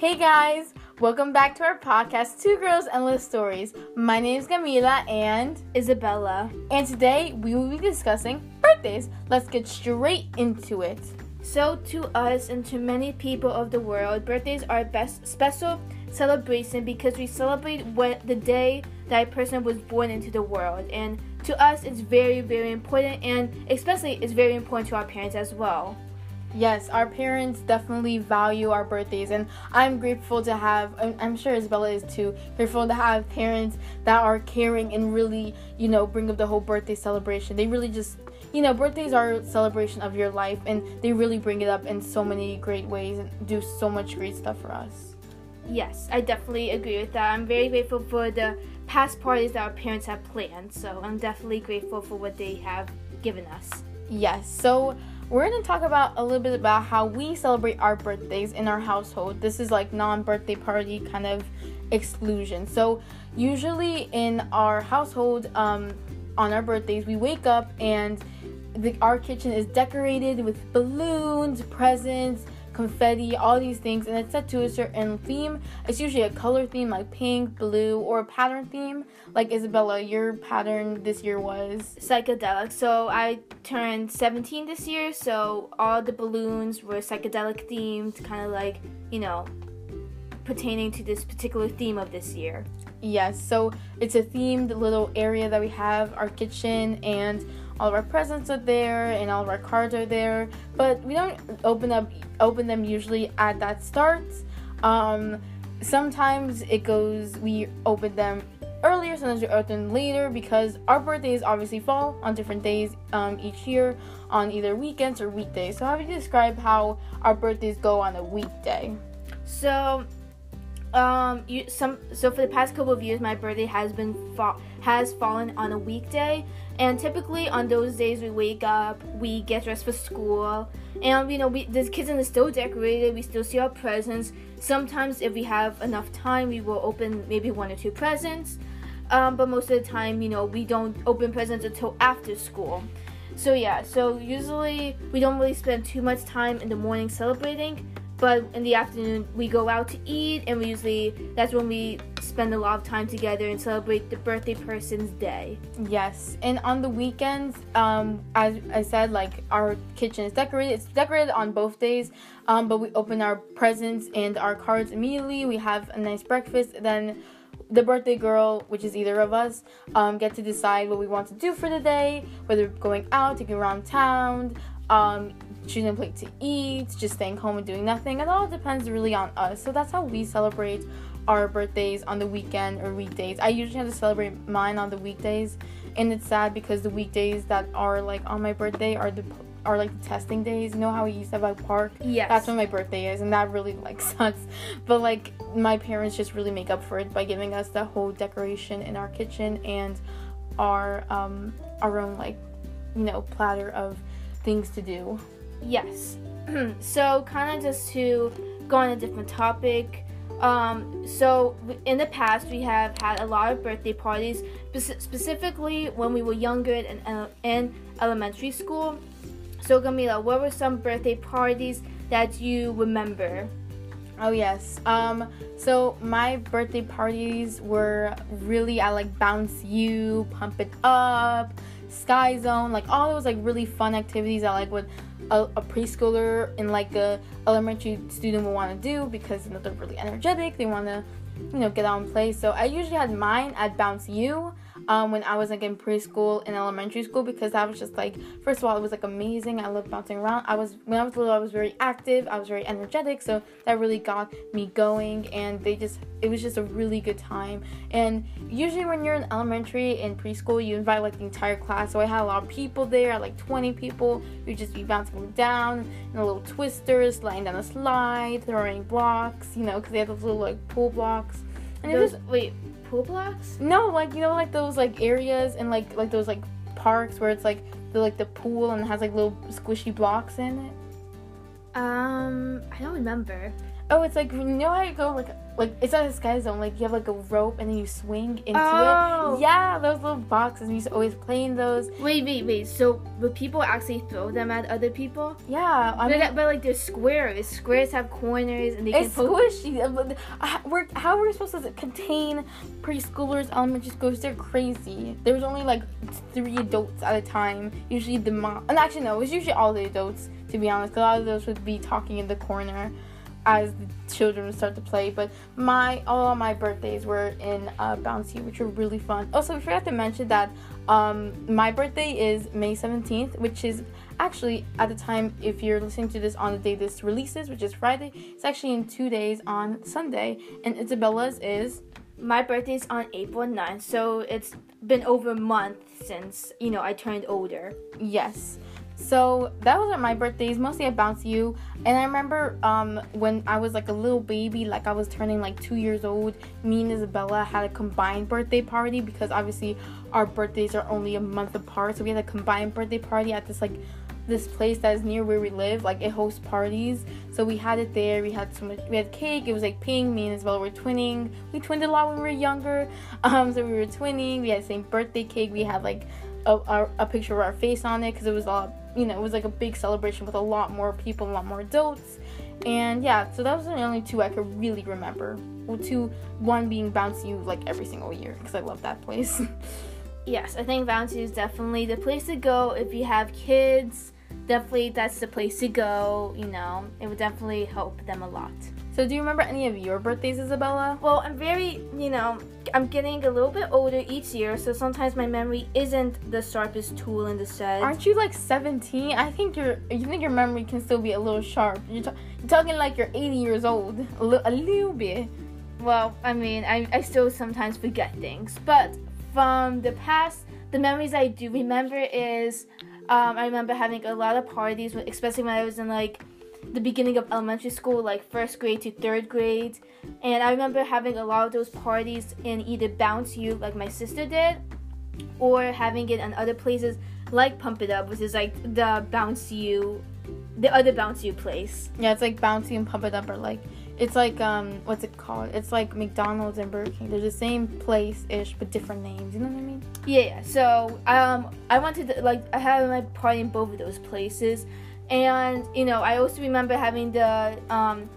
Hey guys, welcome back to our podcast, Two Girls Endless Stories. My name is Camila and Isabella. And today we will be discussing birthdays. Let's get straight into it. So, to us and to many people of the world, birthdays are a best special celebration because we celebrate what the day that a person was born into the world. And to us, it's very, very important, and especially it's very important to our parents as well. Yes, our parents definitely value our birthdays, and I'm grateful to have, I'm sure Isabella is too, grateful to have parents that are caring and really, you know, bring up the whole birthday celebration. They really just, you know, birthdays are a celebration of your life, and they really bring it up in so many great ways and do so much great stuff for us. Yes, I definitely agree with that. I'm very grateful for the past parties that our parents have planned, so I'm definitely grateful for what they have given us. Yes, so we're going to talk about a little bit about how we celebrate our birthdays in our household. This is like non birthday party kind of exclusion. So, usually in our household, um, on our birthdays, we wake up and the, our kitchen is decorated with balloons, presents, confetti, all these things, and it's set to a certain theme. It's usually a color theme like pink, blue, or a pattern theme. Like Isabella, your pattern this year was psychedelic. So I turned 17 this year, so all the balloons were psychedelic themed, kind of like, you know, pertaining to this particular theme of this year. Yes, so it's a themed little area that we have our kitchen and all of our presents are there and all of our cards are there, but we don't open up open them usually at that start. Um, sometimes it goes we open them earlier, sometimes we open them later because our birthdays obviously fall on different days um, each year on either weekends or weekdays. So how would you describe how our birthdays go on a weekday? So um you some so for the past couple of years my birthday has been fa- has fallen on a weekday and typically on those days we wake up we get dressed for school. And you know we the kitchen is still decorated we still see our presents. Sometimes if we have enough time we will open maybe one or two presents. Um, but most of the time you know we don't open presents until after school. So yeah so usually we don't really spend too much time in the morning celebrating. But in the afternoon we go out to eat and we usually that's when we spend a lot of time together and celebrate the birthday person's day yes and on the weekends um as i said like our kitchen is decorated it's decorated on both days um but we open our presents and our cards immediately we have a nice breakfast then the birthday girl, which is either of us, um, get to decide what we want to do for the day, whether going out, taking around town, um, choosing a plate to eat, just staying home and doing nothing. It all depends really on us. So that's how we celebrate our birthdays on the weekend or weekdays. I usually have to celebrate mine on the weekdays, and it's sad because the weekdays that are like on my birthday are the are like the testing days. You know how we used to have like PARCC? Yes. That's when my birthday is, and that really like sucks. But like my parents just really make up for it by giving us the whole decoration in our kitchen and our um our own like you know platter of things to do. Yes. so, kind of just to go on a different topic. Um, so, in the past, we have had a lot of birthday parties, spe- specifically when we were younger in, in elementary school. So, Camila, what were some birthday parties that you remember? Oh yes. Um so my birthday parties were really I like BounceU, pump it up, sky zone, like all those like really fun activities I like what a, a preschooler and like a elementary student would want to do because you know they're really energetic, they want to you know get out and play. So I usually had mine at BounceU um, when I was like in preschool and elementary school because that was just like first of all it was like amazing. I loved bouncing around. I was when I was little I was very active. I was very energetic, so that really got me going. And they just it was just a really good time. And usually when you're in elementary and preschool, you invite like the entire class. So I had a lot of people there, like 20 people. You just be bouncing down in a little twisters, sliding down a slide, throwing blocks, you know, because they have those little like pool blocks. And those, just wait pool blocks? No, like you know, like those like areas and like like those like parks where it's like the like the pool and has like little squishy blocks in it. Um, I don't remember. Oh, it's like you know how you go like like it's not a sky zone. Like you have like a rope and then you swing into Oh. it. Yeah, those little boxes. We used to always play in those. Wait, wait, wait. So would people actually throw them at other people? Yeah, I but, mean, but like they're squares. Squares have corners and they it's can poke. squishy. Uh, uh, We're, how are we supposed to contain preschoolers, elementary schools? They're crazy. There was only like three adults at a time. Usually the mom. And actually, no, it was usually all the adults. To be honest. a lot of those would be talking in the corner as the children would start to play. But my all my birthdays were in uh, Bouncy, which were really fun. Also, we forgot to mention that um, my birthday is May seventeenth, which is actually at the time if you're listening to this on the day this releases, which is Friday, it's actually in two days on Sunday. And Isabella's is My birthday is on April 9th, so it's been over a month since, you know, I turned older. Yes. So that was my birthdays, mostly at BounceU. And I remember um, when I was like a little baby, like I was turning like two years old, me and Isabella had a combined birthday party because obviously our birthdays are only a month apart. So we had a combined birthday party at this like this place that is near where we live. Like it hosts parties. So we had it there. We had so much we had cake. It was like pink. Me and Isabella were twinning. We twinned a lot when we were younger. Um, so we were twinning. We had the same birthday cake. We had like a, a, a picture of our face on it because it was all you know it was like a big celebration with a lot more people a lot more adults and yeah so that was the only two i could really remember well two one being bouncy like every single year because i love that place Yes, I think Bouncy is definitely the place to go if you have kids. Definitely, that's the place to go. You know, it would definitely help them a lot. So do you remember any of your birthdays isabella? Well, I'm very, you know, I'm getting a little bit older each year, so sometimes my memory isn't the sharpest tool in the shed. aren't you like 17 i think your you think your memory can still be a little sharp. You're, ta- you're talking like you're 80 years old. A, li- a little bit. Well, I mean, I, I still sometimes forget things, but from the past, the memories I do remember is um, I remember having a lot of parties, especially when I was in like the beginning of elementary school, like first grade to third grade. And I remember having a lot of those parties in either BounceU, like my sister did, or having it in other places like Pump It Up, which is like the BounceU, the other BounceU place. yeah it's like bouncy and pump it up are like it's like um what's it called it's like mcdonald's and burger king they're the same place ish but different names you know what i mean Yeah, yeah. So um, I wanted to like I had my party in both of those places, and you know I also remember having the um,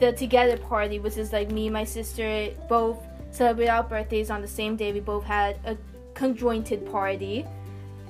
the together party, which is like me and my sister both celebrate our birthdays on the same day. We both had a conjointed party,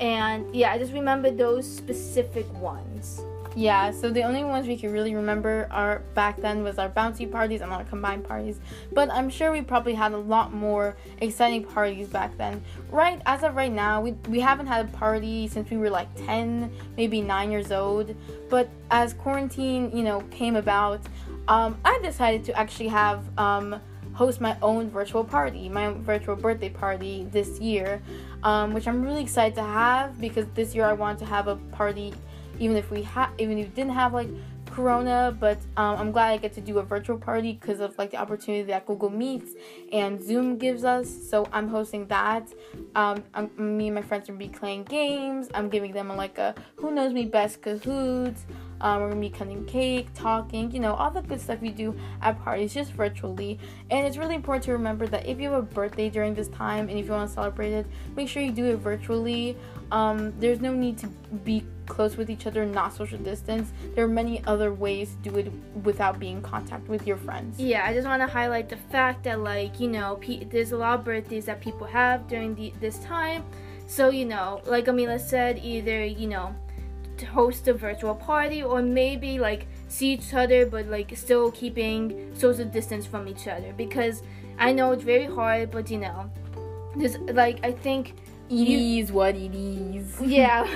and yeah, I just remember those specific ones. Yeah, so the only ones we can really remember are back then was our bouncy parties and our combined parties. But I'm sure we probably had a lot more exciting parties back then. Right as of right now, we we haven't had a party since we were like 10, maybe 9 years old. But as quarantine, you know, came about, um, I decided to actually have um, host my own virtual party, my virtual birthday party this year, um, which I'm really excited to have because this year I want to have a party even if we had even if we didn't have like corona but um, i'm glad i get to do a virtual party because of like the opportunity that google meets and zoom gives us so i'm hosting that. Um, me and my friends are be playing games. I'm giving them like a who knows me best Kahoots um, we're gonna be cutting cake talking you know all the good stuff we do at parties just virtually and it's really important to remember that if you have a birthday during this time and if you want to celebrate it make sure you do it virtually um, there's no need to be close with each other, not social distance. There are many other ways to do it without being in contact with your friends. Yeah, I just want to highlight the fact that like you know pe- there's a lot of birthdays that people have during the this time, so you know like Amila said, either you know host a virtual party or maybe like see each other but like still keeping social distance from each other because I know it's very hard, but you know there's like I think It You- is what it is. yeah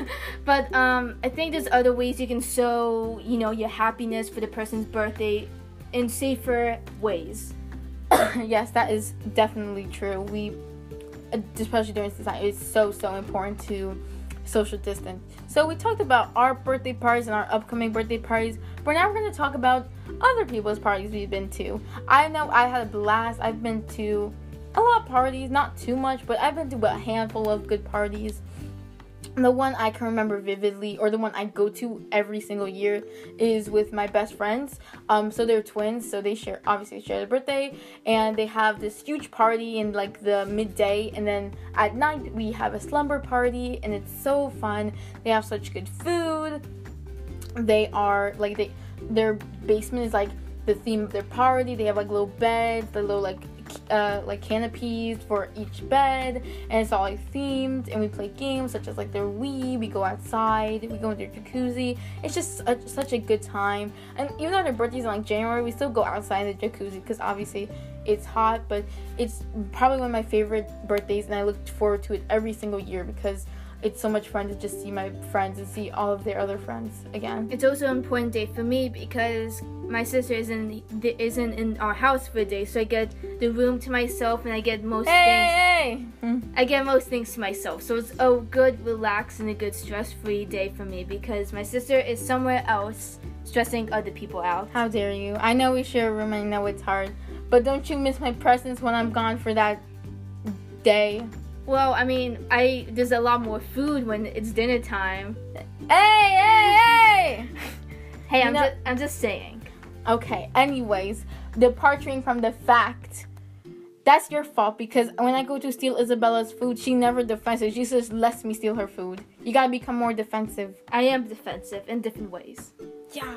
but um i think there's other ways you can show you know your happiness for the person's birthday in safer ways yes, that is definitely true. We, especially during this time, it's so so important to social distance. So we talked about our birthday parties and our upcoming birthday parties, but now we're going to talk about other people's parties we've been to. I know I had a blast. I've been to a lot of parties, not too much, but I've been to a handful of good parties. The one I can remember vividly, or the one I go to every single year, is with my best friends. Um, so they're twins, so they share obviously share their birthday, and they have this huge party in like the midday, and then at night we have a slumber party, and it's so fun. They have such good food. They are like they their basement is like the theme of their party. They have like little beds, the little like uh, like canopies for each bed, and it's all like themed. And we play games such as like their Wii. We go outside. We go into their jacuzzi. It's just such a good time. And even though their birthdays in like January, we still go outside in the jacuzzi because obviously it's hot. But it's probably one of my favorite birthdays, and I look forward to it every single year because it's so much fun to just see my friends and see all of their other friends again. It's also an important day for me because my sister isn't isn't in our house for a day, so I get the room to myself and I get most hey, things. Hey, hey. Mm. I get most things to myself, so it's a good, relaxed, and a good stress-free day for me because my sister is somewhere else stressing other people out. How dare you? I know we share a room. I know it's hard, but don't you miss my presence when I'm gone for that day? Well, I mean, I there's a lot more food when it's dinner time. Hey, hey, hey! hey, I'm, just, I'm just saying. Okay, anyways, departing from the fact that's your fault because when I go to steal Isabella's food, she never defends it. She just lets me steal her food. You gotta become more defensive. I am defensive in different ways. Yeah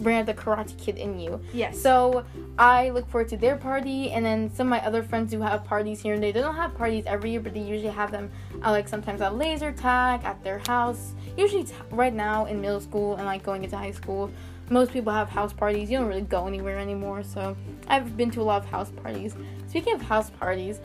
bring out the karate kid in you. Yes. So I look forward to their party, and then some of my other friends who have parties here and there. They don't have parties every year, but they usually have them. I like sometimes at laser tag at their house. Usually t- right now in middle school and like going into high school, most people have house parties. You don't really go anywhere anymore. So I've been to a lot of house parties. Speaking of house parties.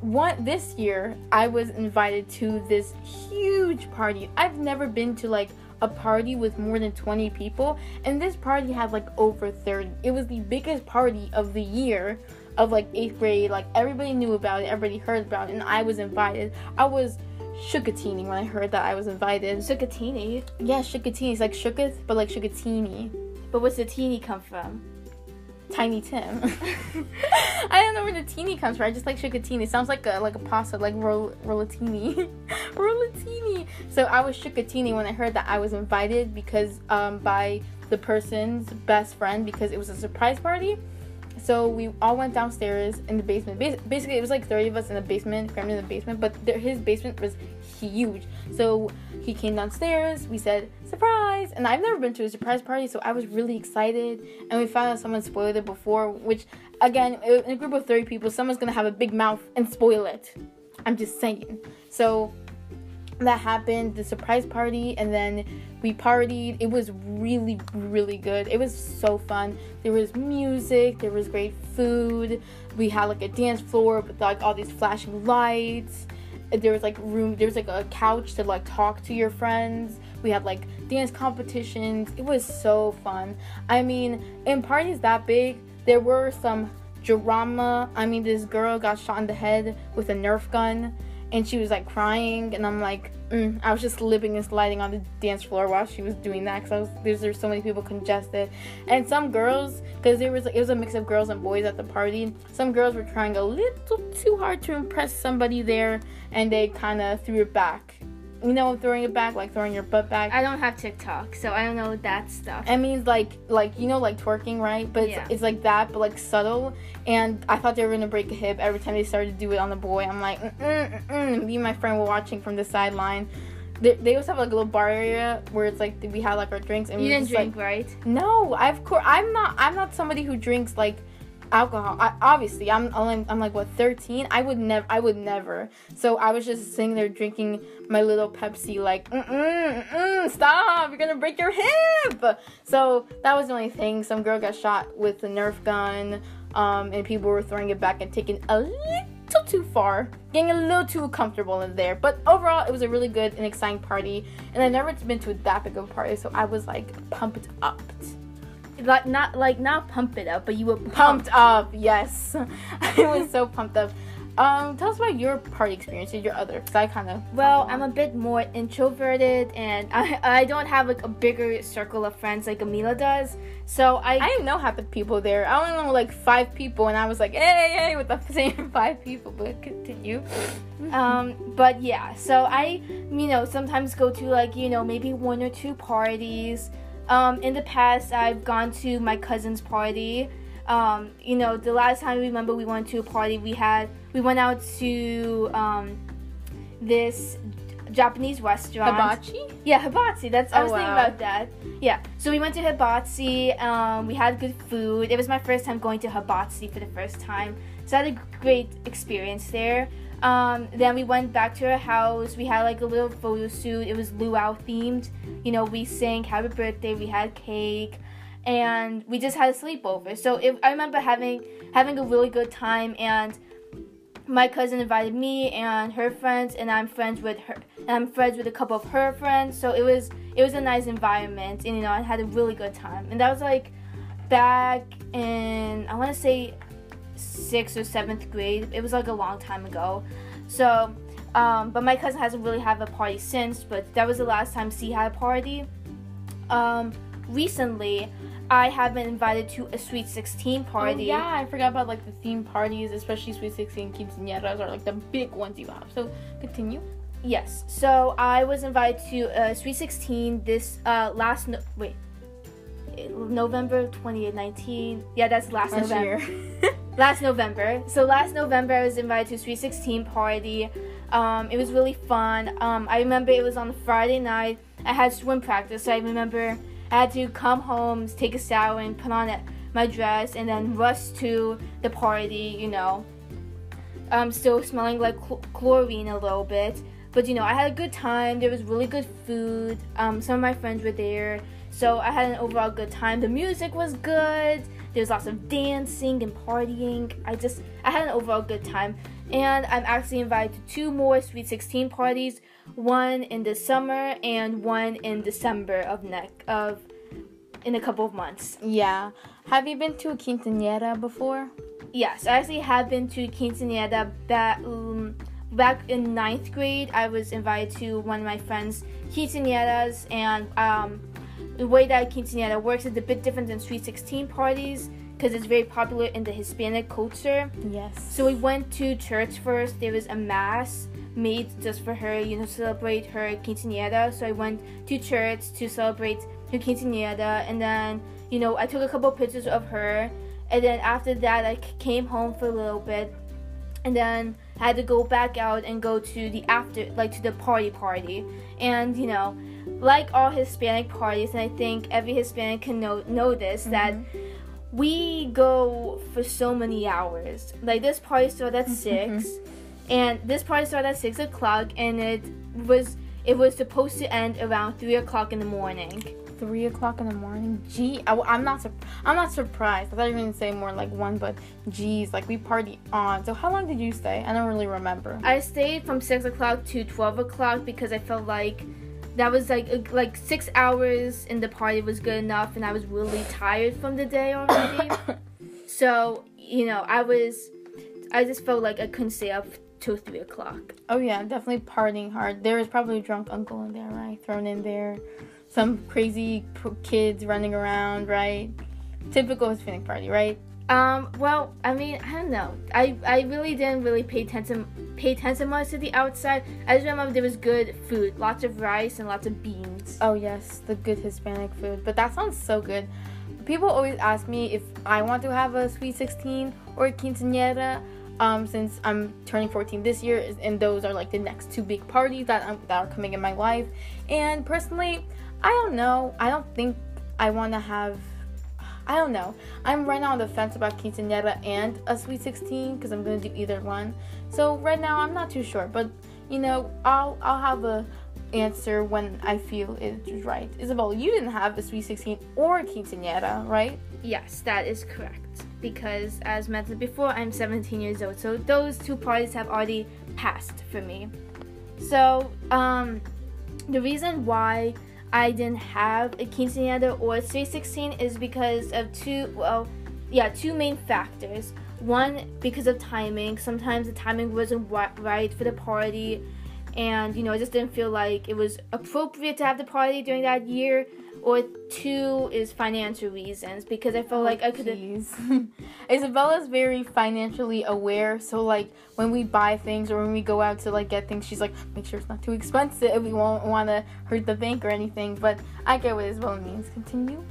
One this year I was invited to this huge party. I've never been to like a party with more than 20 people, and this party had like over 30. It was the biggest party of the year of like eighth grade. Like everybody knew about it, everybody heard about it, and I was invited. I was shookatini when I heard that I was invited. Shookatini? Yeah, shookatini. It's like shooketh, but like shookatini. But what's the teeny come from? Tiny Tim. I don't know where the teeny comes from. I just like shookatini. It sounds like a like a pasta, like roll, rollatini. rollatini. So I was shookatini when I heard that I was invited because um by the person's best friend because it was a surprise party. So we all went downstairs in the basement. Basically, it was like 30 of us in the basement, crammed in the basement, but his basement was huge. So he came downstairs. We said, surprise! And I've never been to a surprise party, so I was really excited. And we found out someone spoiled it before, which, again, in a group of 30 people, someone's gonna have a big mouth and spoil it. I'm just saying. So that happened, the surprise party, and then we partied. It was really, really good. It was so fun. There was music, there was great food. We had like a dance floor with like all these flashing lights. There was like room, there was like a couch to like talk to your friends. We had like dance competitions. It was so fun. I mean, in parties that big, there were some drama. I mean, this girl got shot in the head with a Nerf gun and she was like crying and i'm like mm. i was just slipping and sliding on the dance floor while she was doing that because there's, there's so many people congested and some girls because there was it was a mix of girls and boys at the party some girls were trying a little too hard to impress somebody there and they kind of threw it back you know throwing it back like throwing your butt back. I don't have tiktok so i don't know that stuff. It means like like you know like twerking right? But it's, yeah. it's like that but like subtle. And i thought they were gonna break a hip every time they started to do it on the boy. I'm like mm-mm, mm-mm. me and my friend were watching from the sideline. They, they also have like a little bar area where it's like we had like our drinks and you we didn't drink like, right? No i've course i'm not i'm not somebody who drinks like alcohol. I, obviously, I'm only, I'm like what 13. I would never I would never. So I was just sitting there drinking my little Pepsi, like mm mm mm stop, you're gonna break your hip. So that was the only thing. Some girl got shot with a Nerf gun, um, and people were throwing it back and taking a little too far, getting a little too comfortable in there. But overall, it was a really good and exciting party, and I've never been to that big of a party, so I was like pumped up like not like not pump it up, but you were pumped, pumped up. Yes, I was so pumped up. Um, tell us about your party experience and your other, because I kind of. Well, I'm a bit more introverted, and I I don't have like a bigger circle of friends like Amila does. So I I didn't know half the people there. I only know like five people, and I was like, hey, hey, with the same five people. But continue. um, but yeah, so I you know sometimes go to like you know maybe one or two parties. Um, in the past, I've gone to my cousin's party. Um, you know, the last time I remember we went to a party, we had we went out to um, this Japanese restaurant. Hibachi? Yeah, hibachi. That's I Oh, was thinking about that. Yeah, so we went to hibachi. Um, we had good food. It was my first time going to hibachi for the first time, so I had a great experience there. Um, then we went back to our house. We had like a little photo shoot. It was luau themed. You know, we sang "Happy Birthday." We had cake, and we just had a sleepover. So I remember having having a really good time and my cousin invited me and her friends and I'm friends with her and I'm friends with a couple of her friends so it was it was a nice environment and you know I had a really good time and that was like back in I want to say sixth or seventh grade it was like a long time ago so um, but my cousin hasn't really had a party since but that was the last time she had a party um, recently I have been invited to a sweet 16 party Oh, yeah, I forgot about like the theme parties, especially Sweet 16 quinceañeras are like the big ones you have. So continue. Yes. So I was invited to uh, Sweet 16 this uh, last no- wait November 2019. Yeah, that's last, Last November. Last November. So last November I was invited to Sweet 16 party. Um, it was really fun. Um, I remember it was on a Friday night. I had swim practice, so I remember I had to come home, take a shower, and put on my dress, and then rush to the party. You know, um, still smelling like chl- chlorine a little bit. But you know, I had a good time. There was really good food. Um, some of my friends were there, so I had an overall good time. The music was good. There was lots of dancing and partying. I just, I had an overall good time. And I'm actually invited to two more Sweet 16 parties. One in the summer and one in December of next of in a couple of months. yeah. Have you been to a quinceañera before? Yes, I actually have been to quinceañera back um, back in ninth grade. I was invited to one of my friends' quinceañeras, and um, the way that quinceañera works is a bit different than Sweet 16 parties because it's very popular in the Hispanic culture. Yes. So we went to church first. There was a mass made just for her, you know, celebrate her quinceañera. So I went to church to celebrate her quinceañera, and then you know I took a couple pictures of her, and then after that i came home for a little bit, and then I had to go back out and go to the after, like to the party party, and you know. Like all Hispanic parties, and I think every Hispanic can know, know this, mm-hmm. that we go for so many hours. Like this party started at mm-hmm. six, and this party started at six o'clock, and it was it was supposed to end around three o'clock in the morning. Three o'clock in the morning. Gee, I, am not. Sur- I'm not surprised. I thought you were gonna say more like one, but geez, like we party on. So how long did you stay? I don't really remember. I stayed from six o'clock to twelve o'clock because I felt like that was like like six hours in the party was good enough, and I was really tired from the day already. so you know, I was I just felt like I couldn't stay up till three o'clock. oh yeah, definitely partying hard. There was probably a drunk uncle in there, right? Thrown in there. Some crazy p- kids running around, right? Typical Hispanic party, right? Um, well, I mean, I don't know. I, I really didn't really pay attention pay attention much to the outside. I just remember there was good food, lots of rice and lots of beans. Oh yes, the good Hispanic food. But that sounds so good. People always ask me if I want to have a sweet 16 or a quinceañera. Um, since I'm turning 14 this year, and those are like the next two big parties that I'm, that are coming in my life. And personally, I don't know. I don't think I want to have. I don't know. I'm right now on the fence about quinceañera and a sweet 16 because I'm gonna do either one. So right now I'm not too sure, but you know I'll I'll have a answer when I feel it's right. Isabel, you didn't have a sweet 16 or a quinceañera, right? Yes, that is correct. Because as mentioned before, I'm 17 years old, so those two parties have already passed for me. So, um, the reason why I didn't have a quinceañera or a sweet 16 is because of two, well, yeah, two main factors. One because of timing. Sometimes the timing wasn't right for the party, and you know, I just didn't feel like it was appropriate to have the party during that year. Or two is financial reasons because I felt oh, like I could. Isabella's very financially aware, so like when we buy things or when we go out to like get things, she's like, make sure it's not too expensive. We won't want to hurt the bank or anything. But I get what Isabella means. Continue.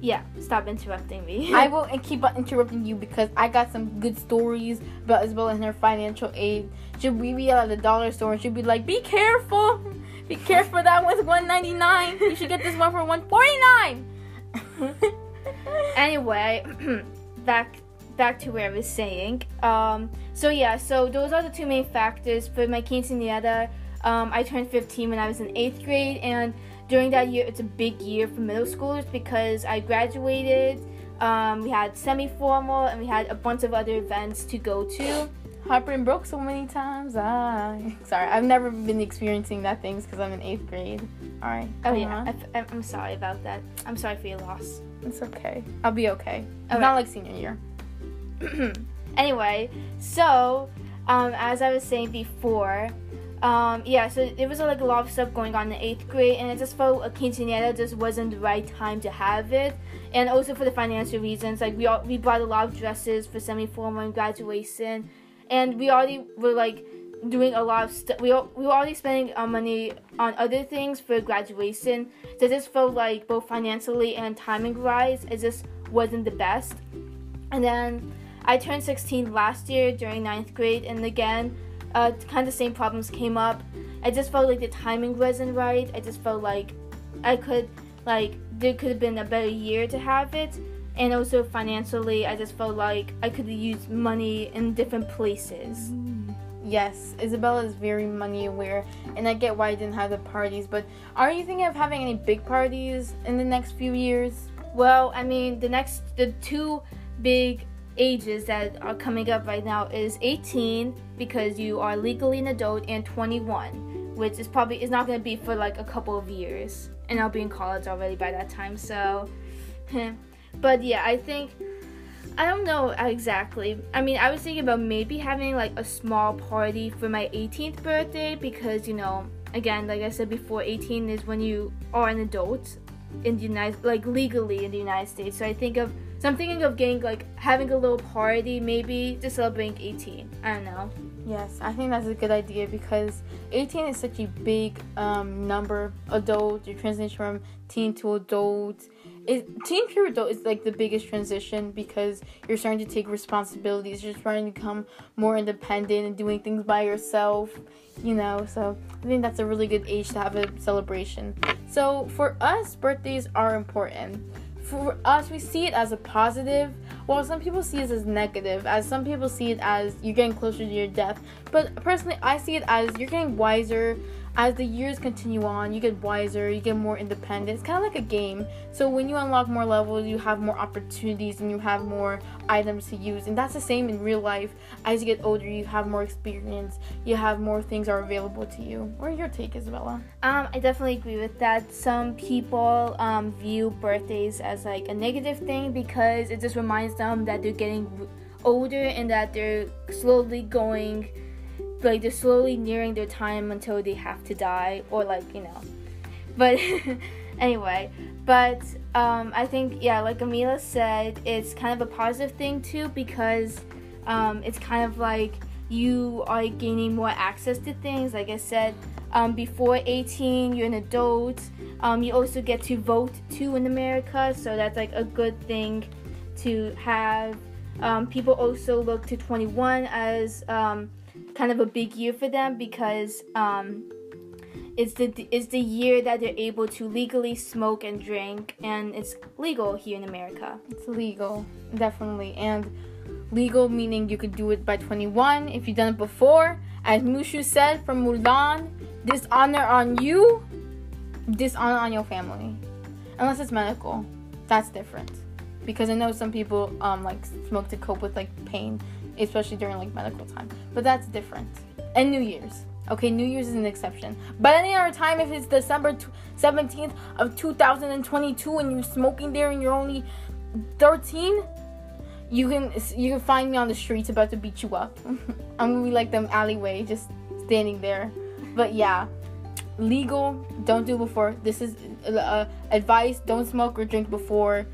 Yeah, stop interrupting me. I will keep on interrupting you because I got some good stories about Isabella and her financial aid. Should we be at the dollar store and she'd be like, "Be careful, be careful. That one's one ninety nine. You should get this one for one forty nine. anyway, back back to where I was saying. Um, so yeah, so those are the two main factors for my quinceanera. Um, I turned 15 when I was in eighth grade, and during that year, it's a big year for middle schoolers because I graduated. Um, we had semi-formal and we had a bunch of other events to go to. Harper and broke so many times. Ah, sorry, I've never been experiencing that things because I'm in eighth grade. All right. Oh yeah, I, am sorry about that. I'm sorry for your loss. It's okay. I'll be okay. It's okay. not like senior year. anyway, so um, as I was saying before, um, yeah, so it was like a lot of stuff going on in eighth grade, and I just felt a quinceanera just wasn't the right time to have it, and also for the financial reasons. Like we all, we bought a lot of dresses for semi-formal and graduation, and we already were like doing a lot of stuff. We we were already spending our money on other things for graduation. So it just felt like both financially and timing wise, it just wasn't the best. And then I turned 16 last year during ninth grade, and again uh, kind of same problems came up. I just felt like the timing wasn't right. I just felt like I could, like, there could have been a better year to have it. And also financially, I just felt like I could use money in different places. Yes, Isabella is very money aware, and I get why I didn't have the parties. But are you thinking of having any big parties in the next few years? Well, I mean, the next, the two big ages that are coming up right now is 18 because you are legally an adult and 21 which is probably is not going to be for like a couple of years. And i'll be in college already by that time so but yeah i think i don't know exactly. I mean i was thinking about maybe having like a small party for my 18th birthday because you know again like i said before 18 is when you are an adult in the united like legally in the united states. So i think of so I'm thinking of getting like having a little party maybe to celebrate 18. I don't know. Yes, I think that's a good idea because 18 is such a big um, number. Adult, you transition from teen to adult. It, teen to adult is like the biggest transition because you're starting to take responsibilities. You're starting to become more independent and doing things by yourself. You know, so I think that's a really good age to have a celebration. So for us, birthdays are important for us, we see it as a positive, while some people see it as negative, as some people see it as you're getting closer to your death. But personally, I see it as you're getting wiser, as the years continue on, you get wiser, you get more independent. It's kind of like a game. So when you unlock more levels, you have more opportunities and you have more items to use. And that's the same in real life. As you get older, you have more experience, you have more things are available to you. What your take, Isabella? Um, I definitely agree with that. Some people um, view birthdays as like a negative thing because it just reminds them that they're getting older and that they're slowly going like they're slowly nearing their time until they have to die or like you know. But anyway. But um, i think yeah like amila said it's kind of a positive thing too because um, it's kind of like you are gaining more access to things. Like i said um, before 18 you're an adult. Um, you also get to vote too in america so that's like a good thing to have. Um, people also look to 21 as um, kind of a big year for them because um, it's the it's the year that they're able to legally smoke and drink, and it's legal here in America. It's legal, definitely, and legal meaning you could do it by 21 if you've done it before. As Mushu said from Mulan, dishonor on you, dishonor on your family, unless it's medical. That's different because I know some people um like smoke to cope with like pain especially during like medical time. But that's different. And New Year's. Okay, New Year's is an exception. But any other time, if it's December 17th of 2022 and you're smoking there and you're only 13, you can you can find me on the streets about to beat you up. I'm gonna be like them alleyway, just standing there. But yeah, legal. Don't do before. This is uh, advice. Don't smoke or drink before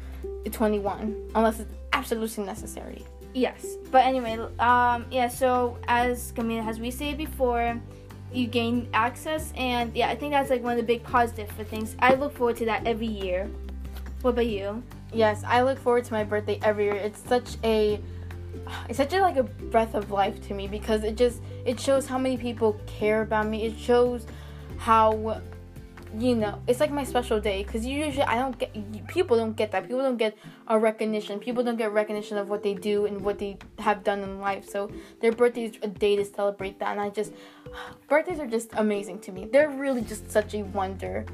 21, unless it's absolutely necessary. Yes, but anyway, um, yeah. So as Camila has we said before, you gain access, and yeah, I think that's like one of the big positive for things. I look forward to that every year. What about you? Yes, I look forward to my birthday every year. It's such a it's such a like a breath of life to me because it just it shows how many people care about me. It shows how you know it's like my special day because usually i don't get people don't get that. People don't get a recognition. People don't get recognition of what they do and what they have done in life. So their birthday is a day to celebrate that and i just birthdays are just amazing to me. They're really just such a wonder.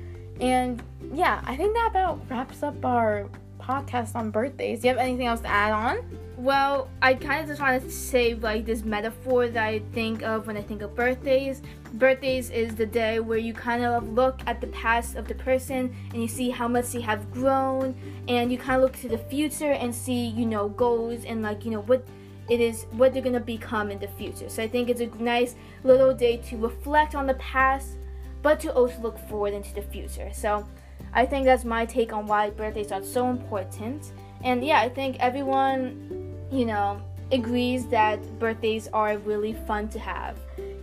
And yeah i think that about wraps up our podcast on birthdays do you have anything else to add on well, I kind of just want to say like this metaphor that I think of when I think of birthdays. Birthdays is the day where you kind of look at the past of the person and you see how much they have grown, and you kind of look to the future and see, you know, goals and like, you know, what it is, what they're gonna become in the future. So I think it's a nice little day to reflect on the past, but to also look forward into the future. So I think that's my take on why birthdays are so important. And yeah, I think everyone you know, agrees that birthdays are really fun to have.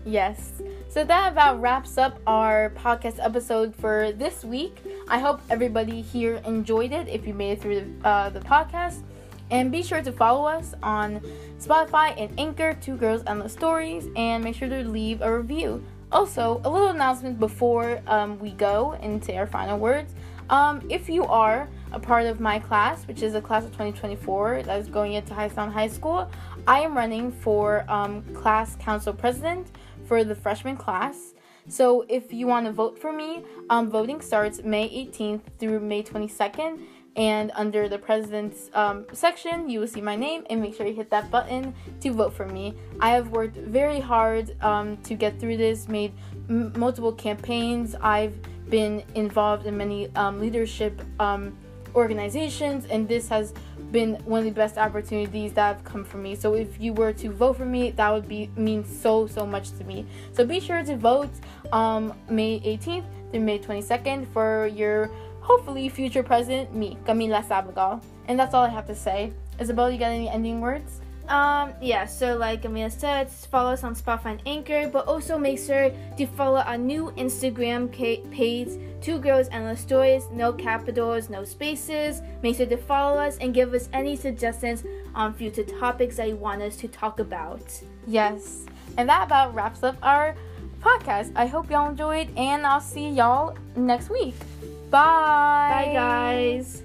Yes. So that about wraps up our podcast episode for this week. I hope everybody here enjoyed it if you made it through the, uh, the podcast. And be sure to follow us on Spotify and Anchor, Two Girls Endless Stories, and make sure to leave a review. Also, a little announcement before um, we go into our final words. Um, if you are a part of my class, which is a class of 2024 that is going into High Sound High School. I am running for um, class council president for the freshman class. So if you want to vote for me, um, voting starts May 18th through May 22nd. And under the president's um, section, you will see my name and make sure you hit that button to vote for me. I have worked very hard um, to get through this, made m- multiple campaigns. I've been involved in many um, leadership um, organizations, and this has been one of the best opportunities that have come for me. So if you were to vote for me, that would be mean so so much to me. So be sure to vote um, May 18th through May 22nd for your hopefully future president, me, Camila Sabagal. And that's all I have to say. Isabel, you got any ending words? Um, yeah, so like Amia said, follow us on Spotify and Anchor, but also make sure to follow our new Instagram page, Two Girls Endless Stories, no capitals, no spaces. Make sure to follow us and give us any suggestions on future topics that you want us to talk about. Yes, and that about wraps up our podcast. I hope y'all enjoyed, and I'll see y'all next week. Bye. Bye, guys.